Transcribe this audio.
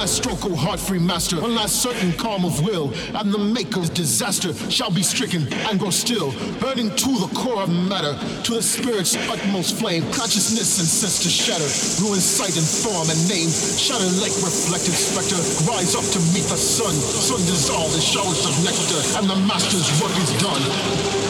last stroke, O heart free master, last certain calm of will, and the maker of disaster shall be stricken and grow still, burning to the core of matter, to the spirit's utmost flame, consciousness and sense to shatter, ruin sight and form and name, shatter like reflected spectre, rise up to meet the sun, sun dissolve in showers of nectar, and the master's work is done.